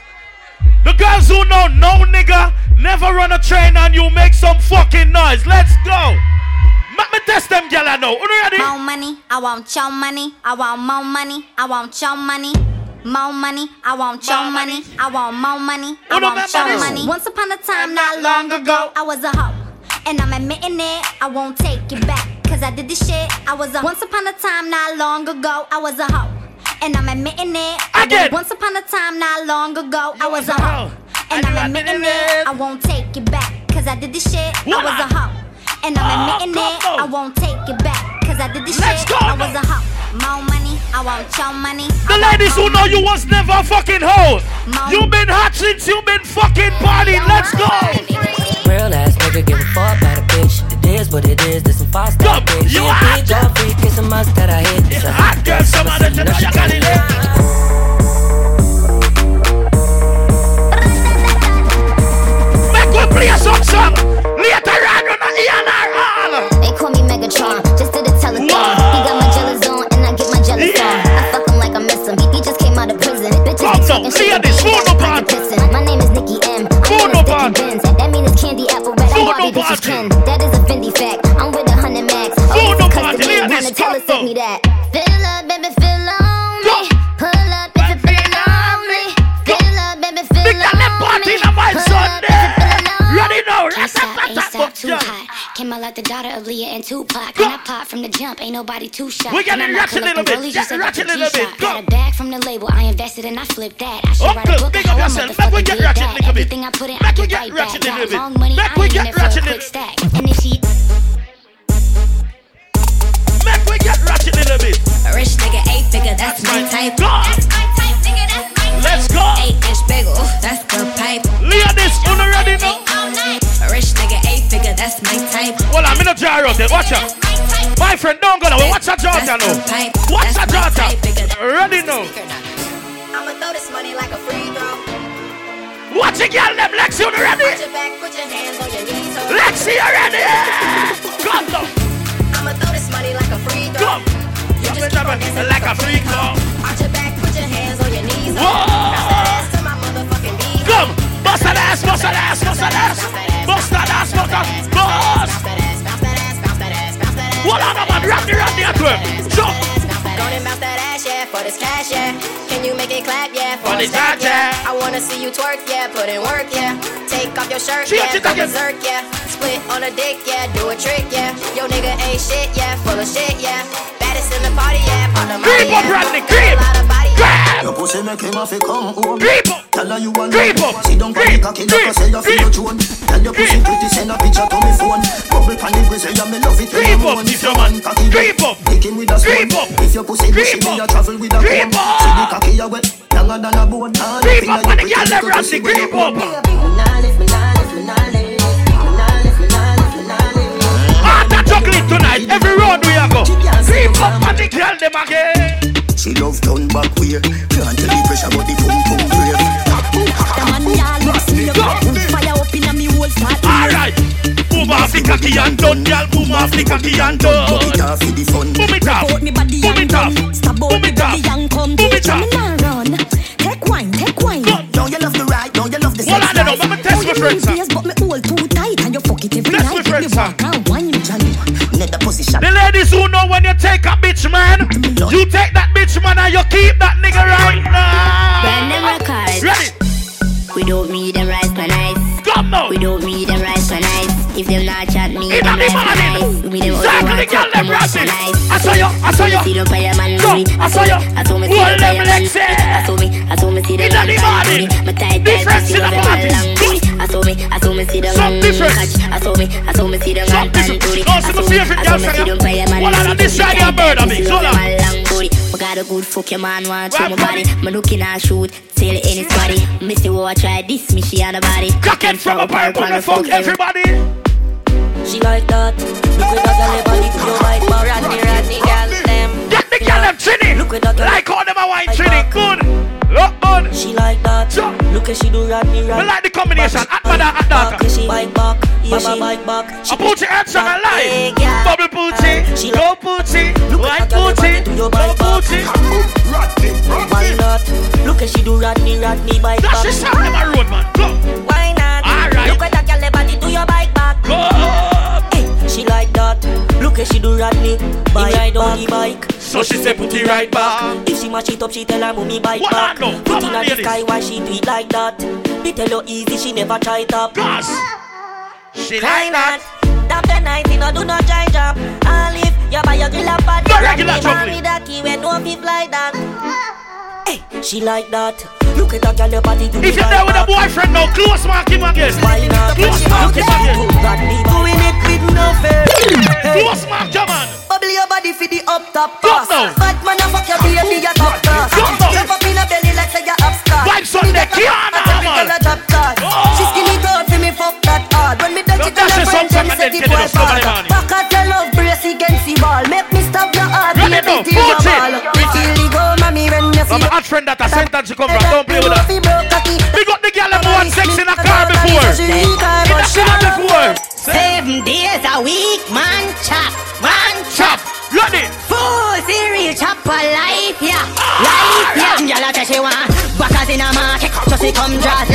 The girls who know no nigga never run a train on you make some fucking noise. Let's go. Let me test them gyal I know. You ready? More money, I want your money. I want more money, I want your money. More money, I want your money. I want more money, I want your money. Once upon a time, not long ago, I was a hoe. And I'm admitting it, I won't take it back. Cause I did this shit, I was a Once upon a time, not long ago, I was a hoe. And I'm admitting it. I Again. did Once upon a time, not long ago, I was a hoe. And I'm admitting it, I won't take it back. Cause I did this shit, I was a hoe. And I'm Oh, admitting come it, on. I won't take it back. Cause I did this Let's shit, go I was a hoe. More money, I want your money. The ladies who know you was never a fucking hoe. You been hot since you been fucking partying. Let's go. Real ass nigga give a fuck about a bitch. It is what it is, this some five star Yup, bitch. She you a hot. big dog freak, it's a must that I hit. It's a hot girl, some of them you know know she you got it lit. Make we play some song. Later call just did a telethon. He got my jealous on, and I get my jealous on. I fuck him like I miss him. He, he just came out of prison. Bitches be talking shit, ladies, but they phone got no a bad. pissing. My name is Nicki M. I'm Phone in no a Benz. That mean it's candy apple red. I'm Barbie no bitches. Ken. That is a Fendi fact. I'm with a hundred max. Oh, is bad. custom. Wanna tell send me that. Stop, too Yeah. hot. Came out like the daughter of Leah and Tupac. And I pop from the jump, ain't nobody too shy. We And I ratchet up little bit, rollies, yeah, you said ratchet the little bit, go. Got a bag from the label, I invested and I flipped that. I should oh, write a book big up yourself. Make we get ratchet that. little bit. Everything I put in, Make I get right ratchet back. Got long money, Make I ain't in it for a quick stack. And if she Make we get ratchet a little bit. rich nigga, eight figure, that's my type. Go. That's my type, I'm in a jar out there. Watch out. My friend, don't go now. Watch a Georgia now. Watch a Georgia. Ready now. I'ma throw this money like a free throw. Watch it, girl. Them Lexi, you ready? Put your back, put your hands on your knees. Lexi, you ready? Come now. I'ma throw this money like a free throw. Come. You just keep on dancing Like a freak now. Arch your back, put your hands on your knees. ho. Whoa. Bounce that ass to my motherfucking beat. Come. Bust that ass, bust that ass, bust that ass. Bust that ass, bust that ass. Bust. What on, man? Rock the rock the atwell. Jump. Go and bounce that ass, yeah, for this cash, yeah. Can you make it clap, yeah, For for this cash, yeah. yeah. I wanna see you twerk, yeah, put in work, yeah. Take off your shirt, Shit, yeah, go berserk, yeah. Split on a dick, yeah, do a trick, yeah. Yo, nigga ain't shit, yeah, full of shit, yeah. Baddest in the party, yeah, pop the money, Creep up, yeah. Rodney, creep. Body, Your pussy make him have to come home. Creep up. Tell her you want Creep up. Sit down the cocky I say you feel your tune. Tell your pussy pretty send a picture to me phone. Bubble pan the grizzly and me love it when Creep you up, if your man. Cocky Creep up. Kick him with a. Creep up. If your pussy bushy, me a up. travel with a Creep comb. See the cocky you wet, longer than a bone. Creep up up your the girl, pretty them little Randy, pussy with a creep up. Ah, that chocolate tonight. Every road we a go. Creep up on the girl, them again. She love turn back way. Can't tell the pressure but the pum pum grave. The man y'all look see you Fire up inna me whole start Alright. Move off the cocky and done, girl. Move off the cocky and done. Put it off for the fun. Move it off. Out me body Move and it off. come Stab out Move me it off. belly and come Move it Teacher me off. nah run Take wine, take wine Don't you love the ride? Don't you love the Hold sex on, no, life? let me test my friends. See them fire man Go, me. I saw you. I saw me see Hold them them fire man legs there. I saw me, I saw me see them In the man morning. booty. My tight tight Difference pussy in the love them party. long booty. I saw me, I saw me see them Some man difference. catch. I saw me, I saw me see them Some man pan difference. booty. No, I see my saw me, I saw me see singer. them fire man Well, on booty. this side, you're a bird of me. Pussy So love them long. all long booty. We got a good fuck your man want to Right, my body. buddy. Me looking at shoot, sail in his body. Missy what try this, me she on the body. Cock it from a purple and fuck everybody. She like that. Look at that girl, body to your right back. Rodney, Rodney, girl, them. Get the girl them chinny. Look at that girl. Like all them a wine chinny. Good. Look good. She like that. Sure. Look at she do Rodney, Me right like the combination. Hot mother, back. daughter. She bike back. Yeah, she bike back. I put your hands on a Hey, line. Bubble poochie. She Go. Look White at that girl, poochie. body Go bike back. poochie. Why not? Look at she do Rodney, Rodney, bike back. That's back. the sound of my road, man. Go. Why not? Alright. Look at that girl, body to your bike back. Go. Hey, she like that. Look at she do Rodney, bike ride on the bike. So she say put it right back. If she mash it up, she tell her mommy bike What back. I know? Put Come in on, the sky, why she do it like that? They tell her easy, she never try it up. Gas. She Why like that. Tap the night, you know, do not try job. And if you buy your grill up and No you regular rock chocolate. me with a key when no fit like that. Hey, she like that. Look at that girl, your body do If you're there with a boyfriend now, close mark him again. Close mark him again. Doing it with no fear. Close mark your man. Bubble your body for the up top Go pass. now. Bad man, I fuck your baby, you top class. Go now. Jump up in a belly like say you upstart. Vibes on the Kiana, man. She skinny down for me, fuck that hard. When me touch Now it, dash and it I some find time me and set then it get it well up, come on, back. man. Back at your love brace against the wall. Make me stop your heart. Ready beat now, it in I'm see a hot friend that I sent and she come from. Don't play with her. We got the girl that won sex in a car before. In a car before. Seven days a week, man chop, man Chop. Ready. Full serious chop for life, yeah. Ah, life, yeah. Y'all tell she want backers in a market, so she come draws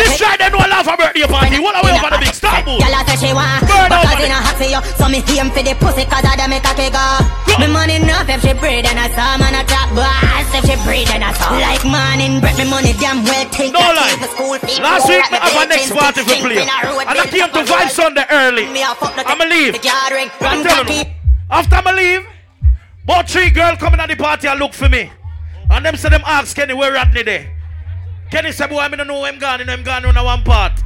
kese, so they not can This try them no laugh a birthday party. What away over the big star boo. Y'all tell she want Burn over backers in a hot for you, so me aim for the pussy, cause I make a kick off. Me money enough if she breathe and I saw man a top boss if she breathe and I saw. Like morning bread, me money damn well think No lie. for. Last week me have a next party for play. in a road, And I came to Vibe Sunday early. Me a fuck the I'ma leave. I'm telling you. After I leave, about three girls coming at the party and look for me. And them say them ask Kenny where Rodney there. Kenny say, boy, I don't know where I'm you know I'm gone on one part.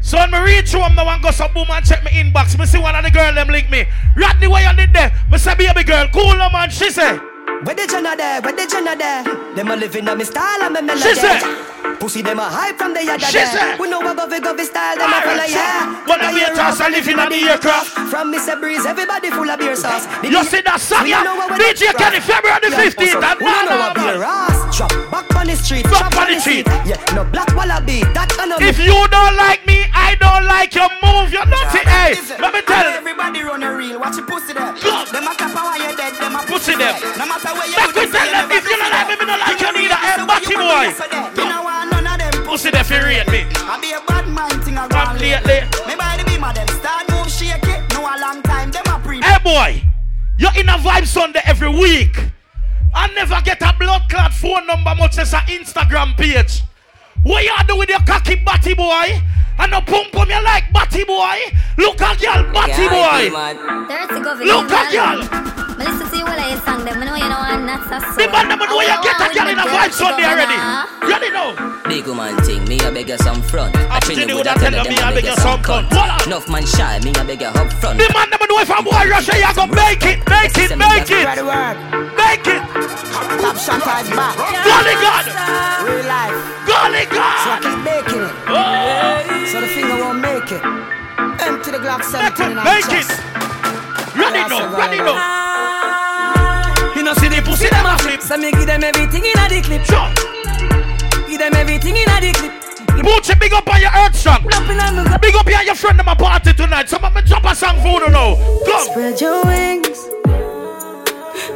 So when me reach home, I want go some boom and check my inbox. Me see one of the girl them link me. Rodney, where you did there? Me say, baby girl, cool no man. She say, Where the Jenna there? Where the Jenna there? Them a living on me style and me melody. She said. Pussy them a hype from the yada She there. said. We know what govy govy style them a follow yeah. What one of your toss a living on the aircraft. From Mr. Breeze, everybody full of beer sauce. You see that song, yeah? know what we DJ Kenny. February the 15th, also, and we street. On the street. Yeah, no black wallaby. That I know. If you don't like me, I don't like your move. You're not naughty, hey. Eh? Let me tell you. Everybody run a reel, watch your pussy there. Go. Them a cap while you're dead, them a Pussy them. there. No matter where you Back do with this, tell them, if you don't like me, me don't like eh, you neither. Hey, Batty boy. You know what, none of them Pussy there for rate me. I be a bad man thing I go on lately. Me by the beam of them start move shake it. No a long time, them a pre. Hey boy, you're in a vibe Sunday every week. I never get a blood clot phone number much as an Instagram page. What you do with your cocky batty boy? And no pum pum you like batty boy? Look at y'all batty boy. Dirty government. Look at y'all. Me listen to you while I sing them. I know The man them know you get a girl in a vibe Sunday already. Ready now? Big woman thing, me a beg you some front. I train you Continue with with a tell tell them me I beg you some cunt. Voila. Enough man shy, me a beg you up front. The man them know if I'm boy rush, you go make it, make it, make it, make it. Top shot is back. Golly God, Real life. golly So I keep making it. Oh, So the finger won't make it. Empty the Glock 17 in our make it. Chest. Ready Yeah, now, so ready now. You know see the pussy them a flip. So me give them everything in a the clip. Sure. Give them everything in a the clip. Bootsy, big up on your earth song. Up in a me go. Big up here your friend them a party tonight. Some of me drop a song for you now. Come. Spread your wings.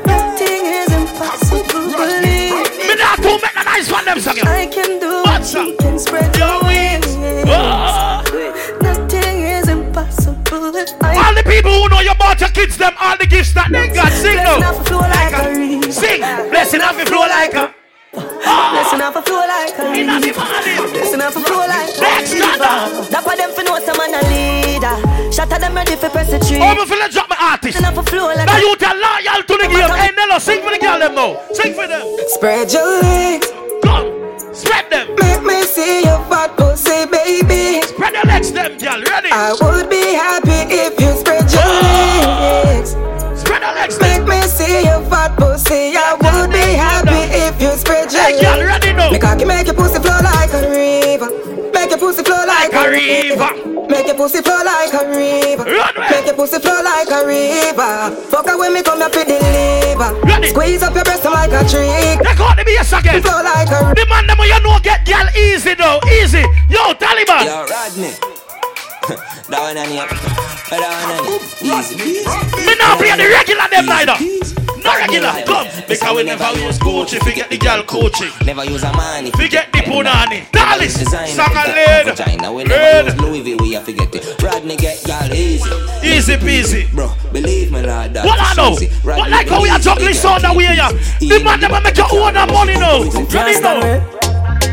Nothing is impossible. Believe Me not to make a nice one them song. I can do What song? You can spread your wings. Ah. People who know you bought your kids them all the gifts that they got. Sing Blessing now. like a. Sing. Blessing off the flow like a. Ah. Blessing off a flow like a In the reed. morning. Blessing off a flow like a Next, reed. stand That for them for know some man a leader. Shut them ready for press the tree. Oh, me feel drop my artist. Blessing off a flow like Now you tell loyal to the game. Hey, Nello, sing for the girl them now. Sing for them. Spread your legs. Come. Spread them. Make me see your fat pussy, baby. Spread your legs them, girl. Ready? I would be fat pussy. I would be happy if you spread your Hey, girl, legs. ready now. Make I can make your pussy flow like a river. Make your pussy flow like, Like a river. Make your pussy flow like a river. Run, man. Make your pussy flow like a river. Fuck her when me come here for deliver. Ready. Squeeze up your breast like a tree. They call the BS again. Flow like a river. The man them you know get girl easy though. Easy. Yo, Taliban. Yo, Rodney. that one on you. That one on you. Easy. Me now play the regular them neither. No regular. Come. Because we never use Gucci. Forget the girl coaching. Never use a money. Forget the punani. Dallas. Song China. We lead. never use. Louis V. We have to get it. Rodney get y'all easy. Easy peasy. Bro, believe me, Lord. that What I know? What like how we are easy, juggling sound that we are? The man them make your own money now. Ready now?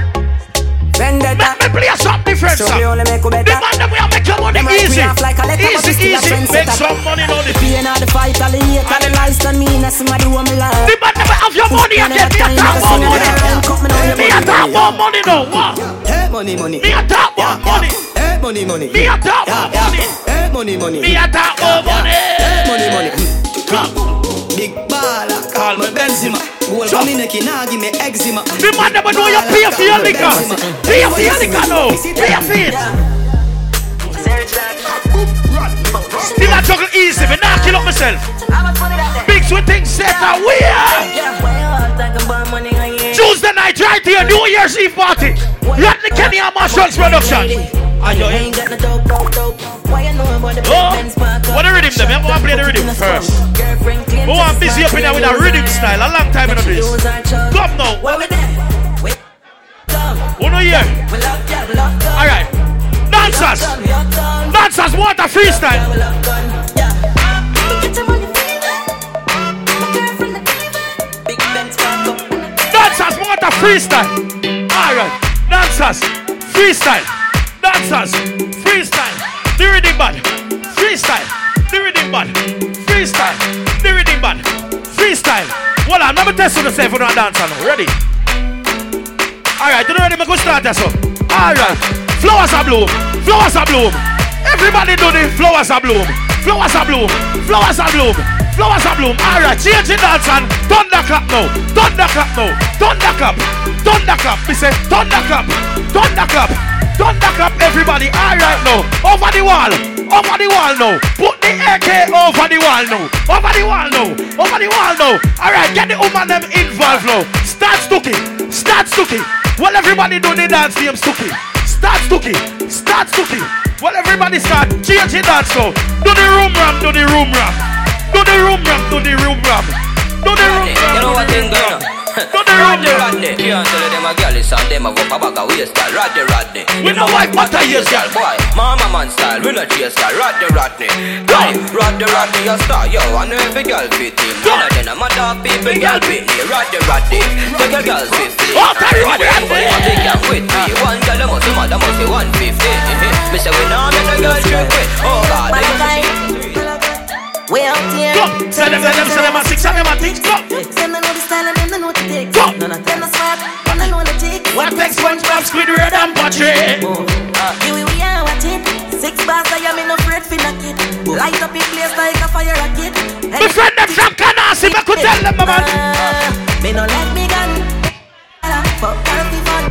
Vendetta. Make me play something different, So we only make you The man we are make your money Them easy. off like a letter, Easy, a easy. Make some money now. The Pain all the fight, all the hate, all the lies done me. Now somebody want me love. The man them have your money again. Me a talk more money. Me a talk more money now. What? Hey, money, money. Me a talk more money. Hey, money, money. Me a talk more money. Hey, money, money. Me a talk more money. Hey, money, money. Big baller, call me Benzema. Goal for me neck, nah give me eczema. The man them know you pay for your liquor. Pay for your liquor now. Pay for it. Still a juggle easy. Me not kill up myself. Big sweet things set away. Tuesday night right here, New Year's Eve party. Rodney Kenny and Marshall's production. And you eh. ain't got no Oh, what the oh, rhythm them? I want to play the rhythm first. Oh, I'm busy up in there with a rhythm style. A long time in this. Come now. Who know here? Alright. Dancers. Dancers want a freestyle. Dancers want a freestyle. Alright. Dancers. Freestyle. Dancers. Freestyle. The rhythm band. Freestyle. The rhythm band. Freestyle. The rhythm band. Freestyle. Well, I'm not test you yourself for not dancer now. Ready? Alright, you ready? I'm going start this up. Alright. Flowers are bloom. Flowers are bloom. Everybody do the flowers are bloom. Flowers are bloom. Flowers are bloom. Flowers are bloom. Alright, change the dance and thunderclap now. Thunderclap now. Thunderclap. Thunderclap. We say thunderclap. Thunderclap. Thunderclap everybody. Alright now. Over the wall. Over the wall now. Put the AK over the wall now. Over the wall now. Over the wall now. Alright, get the woman them involved now. Start stooking. Start stooking. Well, everybody do the dance name stooking. Start stooking. Start stooking. Well, everybody start changing dance now. Do the room ram. Do the room ram. Do the room ram. Do the room ram. Do the room ram. You know what do the thing room going on? Do the room ram. Rodney. You them a girl is on them a go for back a waist style. Rodney, Rodney. We no wife matter years, girl. Boy, mama man style, we no chase style. Rodney, Rodney. Hey, Rodney, Rodney, your star. Yo, I know every girl fit him. You know then I'm a dog people, girl fit me. Rodney, Rodney. Take your girls 50. Oh, carry on, Everybody want to get with me. One girl, I must be mad, I must be 150. Me say we now make the girl trick with. Oh God, they must be we out here. Go. Send them, send them, send them six, send them a things. Go. Them know the style and them know the things. None of them no smart, them no know the. What text one club squid red and Patrick? Oh, uh, here we are watching. Six bars I am in a fret finna kid. Light up your place like a fire rocket. We them from Canarsie, I could tell them, man. Uh, me no let me gun.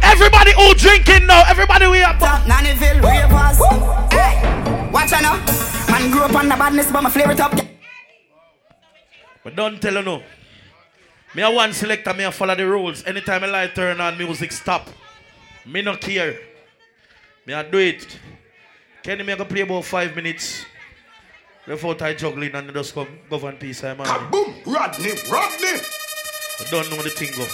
Everybody all drinking now. Everybody we up. Top Nannyville, ravers. Hey watch out now. Man grew up on the badness, but my flavor it up. But don't tell you no. Me a one selector, me a follow the rules. Anytime I light turn on, music stop. Me no care. Me a do it. Kenny me a go play about five minutes. Before I juggling and just come govern peace, I'm on. Boom, Rodney, Rodney. You don't know the thing go.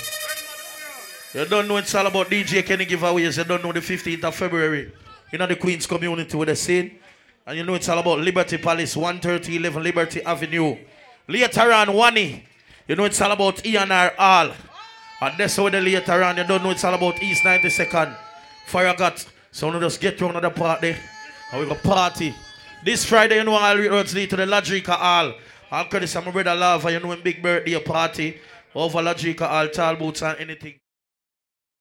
You don't know it's all about DJ Kenny giveaways. You don't know the 15th of February. You know the Queen's community with the scene. And you know it's all about Liberty Palace, 13011 Liberty Avenue. Later on, Wani. You know it's all about ENR Hall. And that's how the later on, you don't know it's all about East 92nd. Fire got. So we just get to another party. And we go party. This Friday, you know, I'll roads lead to the Ladrika Hall. I'll credit some brother Lava, you know, in big birthday party. Over Ladrika Hall, tall boots and anything.